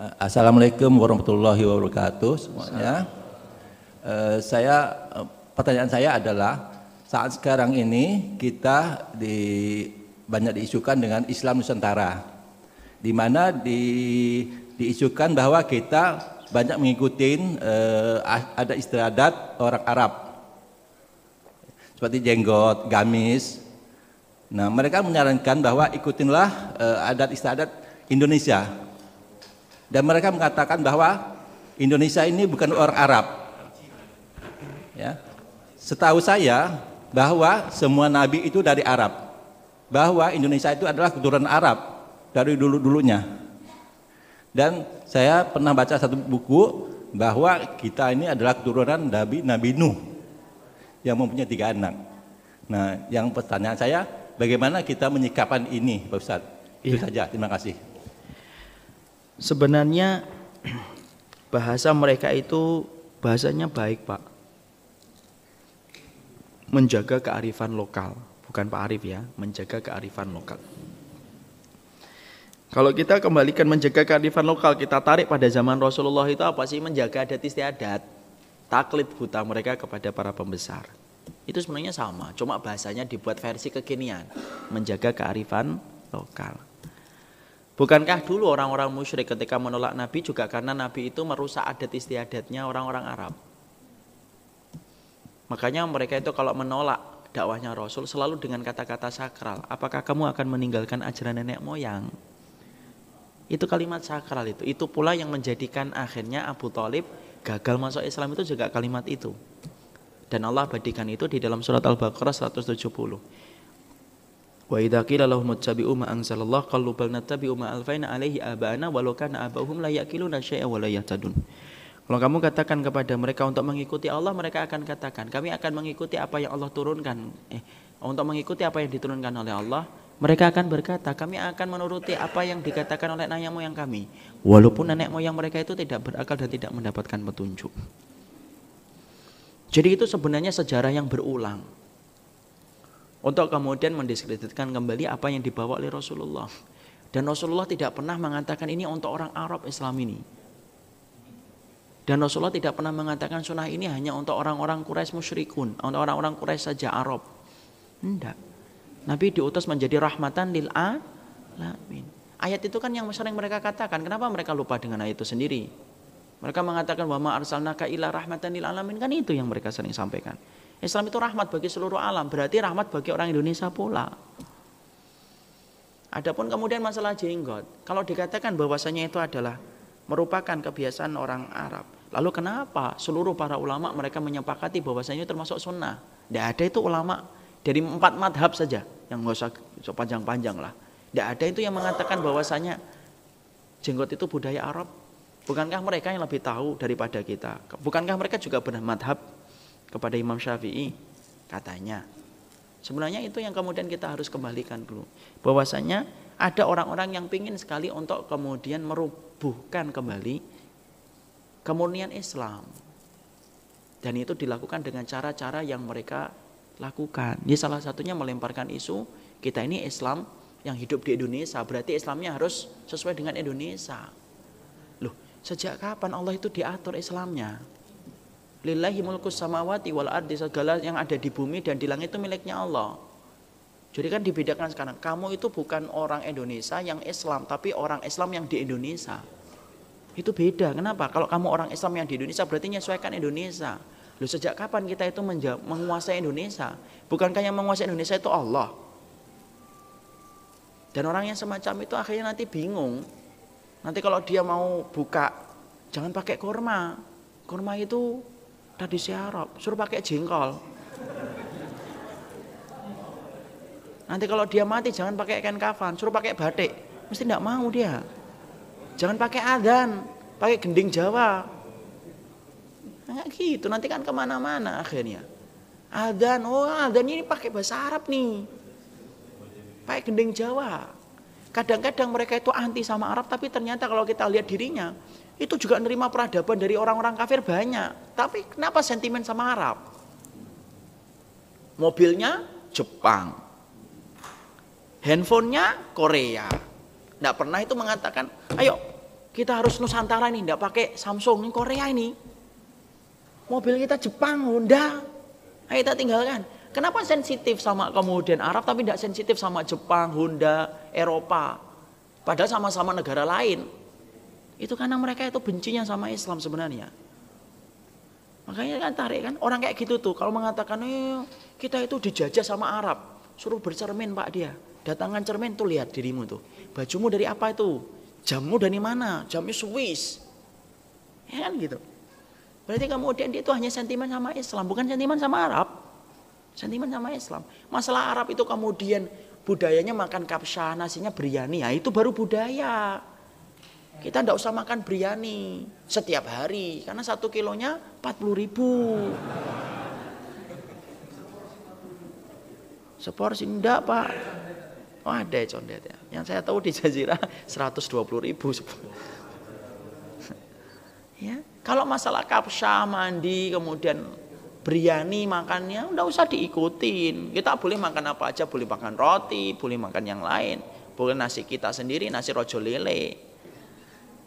Uh, Assalamualaikum warahmatullahi wabarakatuh semuanya. Uh, saya uh, pertanyaan saya adalah saat sekarang ini kita di banyak diisukan dengan Islam Nusantara, di mana di, diisukan bahwa kita banyak mengikuti uh, ada istiadat orang Arab seperti jenggot, gamis. Nah, mereka menyarankan bahwa ikutinlah uh, adat istiadat Indonesia. Dan mereka mengatakan bahwa Indonesia ini bukan orang Arab. Ya. Setahu saya bahwa semua nabi itu dari Arab. Bahwa Indonesia itu adalah keturunan Arab dari dulu-dulunya. Dan saya pernah baca satu buku bahwa kita ini adalah keturunan Nabi Nabi Nuh yang mempunyai tiga anak. Nah, yang pertanyaan saya, bagaimana kita menyikapan ini, Pak Ustadz? Itu iya. saja, terima kasih. Sebenarnya bahasa mereka itu bahasanya baik, Pak menjaga kearifan lokal, bukan Pak Arif ya, menjaga kearifan lokal. Kalau kita kembalikan menjaga kearifan lokal, kita tarik pada zaman Rasulullah itu apa sih? Menjaga adat istiadat, taklid buta mereka kepada para pembesar. Itu sebenarnya sama, cuma bahasanya dibuat versi kekinian, menjaga kearifan lokal. Bukankah dulu orang-orang musyrik ketika menolak Nabi juga karena Nabi itu merusak adat istiadatnya orang-orang Arab? Makanya mereka itu kalau menolak dakwahnya Rasul selalu dengan kata-kata sakral. Apakah kamu akan meninggalkan ajaran nenek moyang? Itu kalimat sakral itu. Itu pula yang menjadikan akhirnya Abu Talib gagal masuk Islam itu juga kalimat itu. Dan Allah badikan itu di dalam surat Al-Baqarah 170. Wa idza qila lahum ittabi'u ma anzalallah qalu bal nattabi'u ma alfaina alaihi abana walau kana abahum la yaqiluna syai'a wa la yahtadun. Kalau kamu katakan kepada mereka untuk mengikuti Allah, mereka akan katakan, kami akan mengikuti apa yang Allah turunkan. Eh, untuk mengikuti apa yang diturunkan oleh Allah, mereka akan berkata, kami akan menuruti apa yang dikatakan oleh nenek moyang kami. Walaupun nenek moyang mereka itu tidak berakal dan tidak mendapatkan petunjuk. Jadi itu sebenarnya sejarah yang berulang. Untuk kemudian mendiskreditkan kembali apa yang dibawa oleh Rasulullah. Dan Rasulullah tidak pernah mengatakan ini untuk orang Arab Islam ini. Dan Rasulullah tidak pernah mengatakan sunnah ini hanya untuk orang-orang Quraisy musyrikun, untuk orang-orang Quraisy saja Arab. Tidak. Nabi diutus menjadi rahmatan lil alamin. Ayat itu kan yang sering mereka katakan. Kenapa mereka lupa dengan ayat itu sendiri? Mereka mengatakan wa ma arsalnaka ila rahmatan lil alamin kan itu yang mereka sering sampaikan. Islam itu rahmat bagi seluruh alam, berarti rahmat bagi orang Indonesia pula. Adapun kemudian masalah jenggot, kalau dikatakan bahwasanya itu adalah merupakan kebiasaan orang Arab. Lalu kenapa seluruh para ulama mereka menyepakati bahwasanya termasuk sunnah? Tidak ada itu ulama dari empat madhab saja yang nggak usah panjang-panjang lah. Tidak ada itu yang mengatakan bahwasanya jenggot itu budaya Arab. Bukankah mereka yang lebih tahu daripada kita? Bukankah mereka juga benar madhab kepada Imam Syafi'i? Katanya. Sebenarnya itu yang kemudian kita harus kembalikan dulu. Bahwasanya ada orang-orang yang pingin sekali untuk kemudian merubuhkan kembali kemurnian Islam. Dan itu dilakukan dengan cara-cara yang mereka lakukan. Ini salah satunya melemparkan isu kita ini Islam yang hidup di Indonesia, berarti Islamnya harus sesuai dengan Indonesia. Loh, sejak kapan Allah itu diatur Islamnya? Lillahi mulkus samawati wal ardi segala yang ada di bumi dan di langit itu miliknya Allah. Jadi kan dibedakan sekarang, kamu itu bukan orang Indonesia yang Islam, tapi orang Islam yang di Indonesia. Itu beda. Kenapa? Kalau kamu orang Islam yang di Indonesia berarti menyesuaikan Indonesia. Loh sejak kapan kita itu menguasai Indonesia? Bukankah yang menguasai Indonesia itu Allah? Dan orang yang semacam itu akhirnya nanti bingung. Nanti kalau dia mau buka, jangan pakai kurma. Kurma itu tradisi Arab, suruh pakai jengkol. Nanti kalau dia mati jangan pakai kain kafan, suruh pakai batik. Mesti tidak mau dia. Jangan pakai adan, pakai gending Jawa. Enggak gitu, nanti kan ke mana-mana akhirnya. Adan, oh adan ini pakai bahasa Arab nih. Pakai gending Jawa. Kadang-kadang mereka itu anti sama Arab, tapi ternyata kalau kita lihat dirinya, itu juga nerima peradaban dari orang-orang kafir banyak. Tapi kenapa sentimen sama Arab? Mobilnya Jepang, handphonenya Korea. Tidak pernah itu mengatakan, ayo Kita harus Nusantara ini, tidak pakai Samsung, ini Korea ini. Mobil kita Jepang, Honda. Ayo kita tinggalkan. Kenapa sensitif sama kemudian Arab tapi tidak sensitif sama Jepang, Honda, Eropa? Padahal sama-sama negara lain. Itu karena mereka itu bencinya sama Islam sebenarnya. Makanya kan tarik kan orang kayak gitu tuh kalau mengatakan eh, kita itu dijajah sama Arab, suruh bercermin Pak dia. Datangan cermin tuh lihat dirimu tuh. Bajumu dari apa itu? Jammu dari mana? Jamnya Swiss. Ya kan gitu. Berarti kemudian dia itu hanya sentimen sama Islam, bukan sentimen sama Arab. Sentimen sama Islam. Masalah Arab itu kemudian budayanya makan kapsa, nasinya biryani. Ya itu baru budaya. Kita tidak usah makan biryani setiap hari. Karena satu kilonya 40 ribu. Seporsi enggak pak. Oh ada ya condet ya. Yang saya tahu di Jazirah 120 ribu. ya, kalau masalah kapsa, mandi, kemudian biryani makannya udah usah diikutin. Kita boleh makan apa aja, boleh makan roti, boleh makan yang lain. Boleh nasi kita sendiri, nasi rojo lele.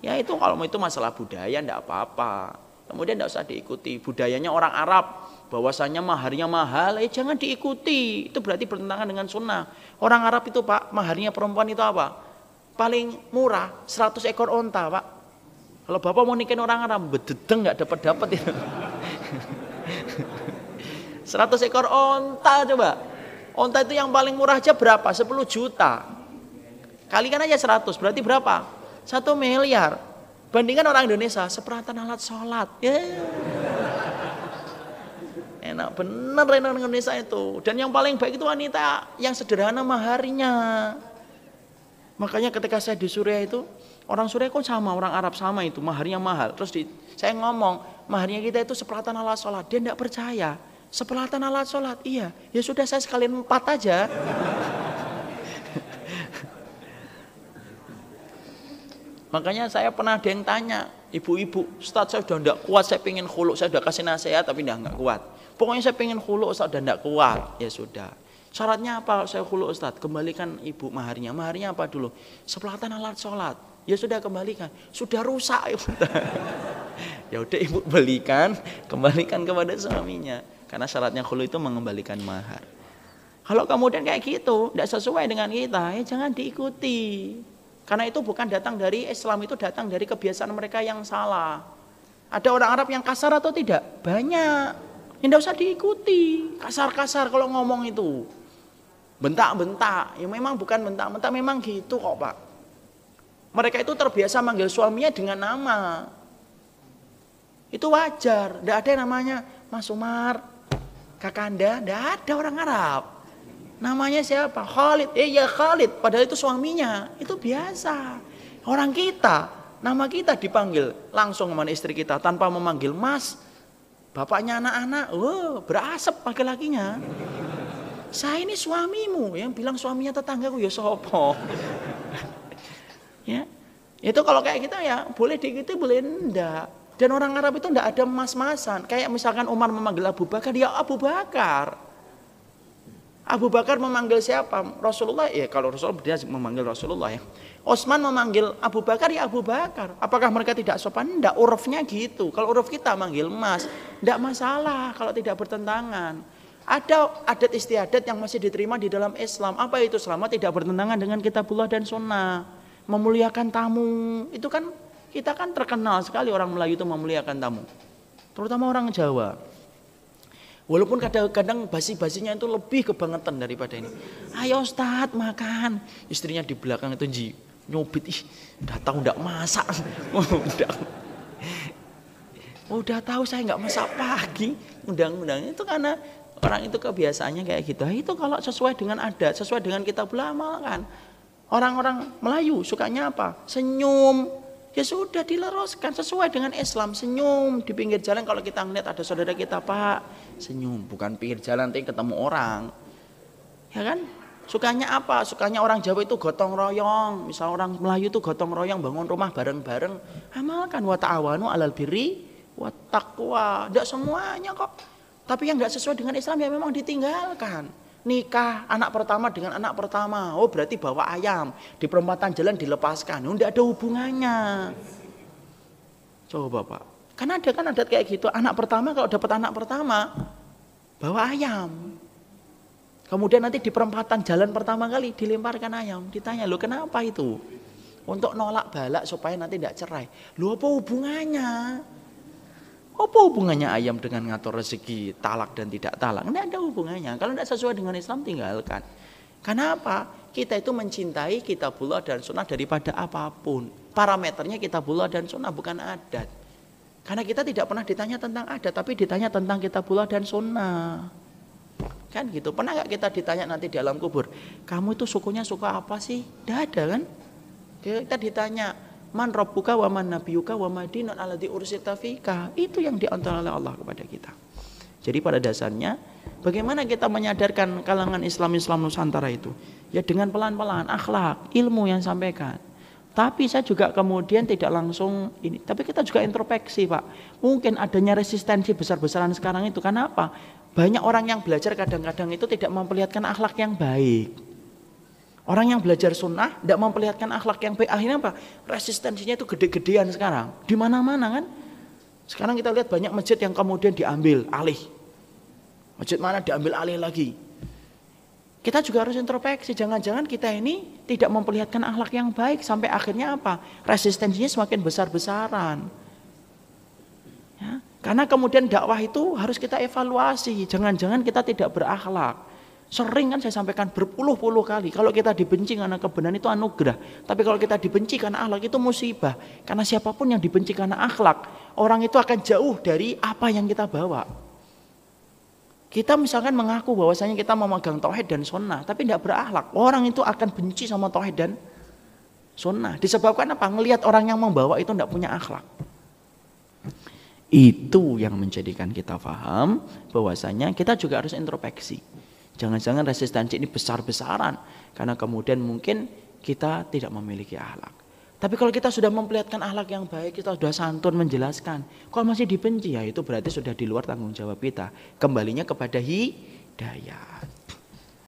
Ya itu kalau itu masalah budaya ndak apa-apa. Kemudian tidak usah diikuti. Budayanya orang Arab, bahwasanya maharnya mahal, eh jangan diikuti. Itu berarti bertentangan dengan sunnah. Orang Arab itu pak, maharnya perempuan itu apa? Paling murah 100 ekor onta pak. Kalau bapak mau nikahin orang Arab, bededeng nggak dapat dapat itu. 100 ekor onta coba. Onta itu yang paling murah aja berapa? 10 juta. Kalikan aja 100, berarti berapa? Satu miliar. Bandingkan orang Indonesia, seperatan alat sholat. Yeah enak bener orang Indonesia itu. Dan yang paling baik itu wanita yang sederhana maharinya. Makanya ketika saya di Suriah itu orang Suriah kok sama orang Arab sama itu maharnya mahal. Terus di, saya ngomong maharnya kita itu seperatan alat sholat. Dia tidak percaya. Seperatan alat sholat iya. Ya sudah saya sekalian empat aja makanya saya pernah ada yang tanya ibu-ibu Ustaz saya sudah tidak kuat saya pengen khuluk saya sudah kasih nasihat tapi tidak nggak kuat Pokoknya saya pengen khulu Ustaz dan tidak kuat. Ya sudah. Syaratnya apa saya khulu Ustaz? Kembalikan ibu maharnya. Maharnya apa dulu? Sepelatan alat sholat. Ya sudah kembalikan. Sudah rusak. ya udah ibu belikan, kembalikan kepada suaminya. Karena syaratnya khulu itu mengembalikan mahar. Kalau kemudian kayak gitu, tidak sesuai dengan kita, ya jangan diikuti. Karena itu bukan datang dari Islam, itu datang dari kebiasaan mereka yang salah. Ada orang Arab yang kasar atau tidak? Banyak. Tidak usah diikuti. Kasar-kasar kalau ngomong itu. Bentak-bentak. Ya memang bukan bentak-bentak, memang gitu kok Pak. Mereka itu terbiasa manggil suaminya dengan nama. Itu wajar. Tidak ada yang namanya Mas Umar, Kakanda. Tidak ada orang Arab. Namanya siapa? Khalid. Eh ya Khalid. Padahal itu suaminya. Itu biasa. Orang kita, nama kita dipanggil langsung sama istri kita tanpa memanggil Mas, Bapaknya anak-anak, oh, berasap laki-lakinya. Saya ini suamimu, yang bilang suaminya tetanggaku ya sopo. ya. Itu kalau kayak kita ya boleh diikuti boleh enggak. Dan orang Arab itu enggak ada mas-masan. Kayak misalkan Umar memanggil Abu Bakar, ya Abu Bakar. Abu Bakar memanggil siapa? Rasulullah ya kalau Rasulullah dia memanggil Rasulullah ya. Osman memanggil Abu Bakar ya Abu Bakar. Apakah mereka tidak sopan? Tidak, urufnya gitu. Kalau uruf kita manggil Mas, tidak masalah kalau tidak bertentangan. Ada adat istiadat yang masih diterima di dalam Islam. Apa itu? Selama tidak bertentangan dengan kitabullah dan sunnah. Memuliakan tamu. Itu kan kita kan terkenal sekali orang Melayu itu memuliakan tamu. Terutama orang Jawa. Walaupun kadang-kadang basi-basinya itu lebih kebangetan daripada ini. Ayo Ustaz makan. Istrinya di belakang itu ji, nyobit. Ih, udah tahu ndak masak. udah, udah tahu saya nggak masak pagi. Undang-undang itu karena orang itu kebiasaannya kayak gitu. Itu kalau sesuai dengan adat, sesuai dengan kita ulama kan. Orang-orang Melayu sukanya apa? Senyum, Ya sudah dileroskan sesuai dengan Islam. Senyum di pinggir jalan kalau kita ngeliat ada saudara kita pak. Senyum bukan pinggir jalan nanti ketemu orang. Ya kan? Sukanya apa? Sukanya orang Jawa itu gotong royong. Misal orang Melayu itu gotong royong bangun rumah bareng-bareng. Amalkan wa ta'awanu alal birri wa taqwa. Tidak semuanya kok. Tapi yang nggak sesuai dengan Islam ya memang ditinggalkan nikah anak pertama dengan anak pertama. Oh berarti bawa ayam di perempatan jalan dilepaskan. Oh, tidak ada hubungannya. Coba Pak. Kan ada kan adat kayak gitu. Anak pertama kalau dapat anak pertama bawa ayam. Kemudian nanti di perempatan jalan pertama kali dilemparkan ayam. Ditanya, lo kenapa itu? Untuk nolak balak supaya nanti tidak cerai. Lu apa hubungannya? Apa hubungannya ayam dengan ngatur rezeki talak dan tidak talak? Tidak ada hubungannya. Kalau tidak sesuai dengan Islam tinggalkan. Kenapa? Kita itu mencintai kitabullah dan sunnah daripada apa pun. Parameternya kitabullah dan sunnah bukan adat. Karena kita tidak pernah ditanya tentang adat, tapi ditanya tentang kitabullah dan sunnah. Kan gitu. Pernah nggak kita ditanya nanti di alam kubur, kamu itu sukunya suka apa sih? Tidak ada kan? Kita ditanya, man rabbuka wa man nabiyuka wa madinun alladhi ursita fika. Itu yang diantar oleh Allah kepada kita. Jadi pada dasarnya bagaimana kita menyadarkan kalangan Islam-Islam Nusantara itu? Ya dengan pelan-pelan akhlak, ilmu yang sampaikan. Tapi saya juga kemudian tidak langsung ini. Tapi kita juga introspeksi Pak. Mungkin adanya resistensi besar-besaran sekarang itu. Karena apa? Banyak orang yang belajar kadang-kadang itu tidak memperlihatkan akhlak yang baik. Orang yang belajar sunnah tidak memperlihatkan akhlak yang baik. Akhirnya apa? Resistensinya itu gede-gedean sekarang. Di mana-mana kan. Sekarang kita lihat banyak masjid yang kemudian diambil alih. Masjid mana diambil alih lagi. Kita juga harus introspeksi. Jangan-jangan kita ini tidak memperlihatkan akhlak yang baik. Sampai akhirnya apa? Resistensinya semakin besar-besaran. Ya, karena kemudian dakwah itu harus kita evaluasi. Jangan-jangan kita tidak berakhlak. Sering kan saya sampaikan berpuluh-puluh kali. Kalau kita dibenci karena kebenaran itu anugerah. Tapi kalau kita dibenci karena akhlak itu musibah. Karena siapa pun yang dibenci karena akhlak. Orang itu akan jauh dari apa yang kita bawa. Kita misalkan mengaku bahwasanya kita memegang tauhid dan sunnah. Tapi tidak berakhlak. Orang itu akan benci sama tauhid dan sunnah. Disebabkan apa? Ngelihat orang yang membawa itu tidak punya akhlak. Itu yang menjadikan kita paham bahwasanya kita juga harus introspeksi. Jangan-jangan resistensi ini besar-besaran karena kemudian mungkin kita tidak memiliki akhlak. Tapi kalau kita sudah memperlihatkan akhlak yang baik, kita sudah santun menjelaskan. Kalau masih dibenci ya itu berarti sudah di luar tanggung jawab kita. Kembalinya kepada hidayah.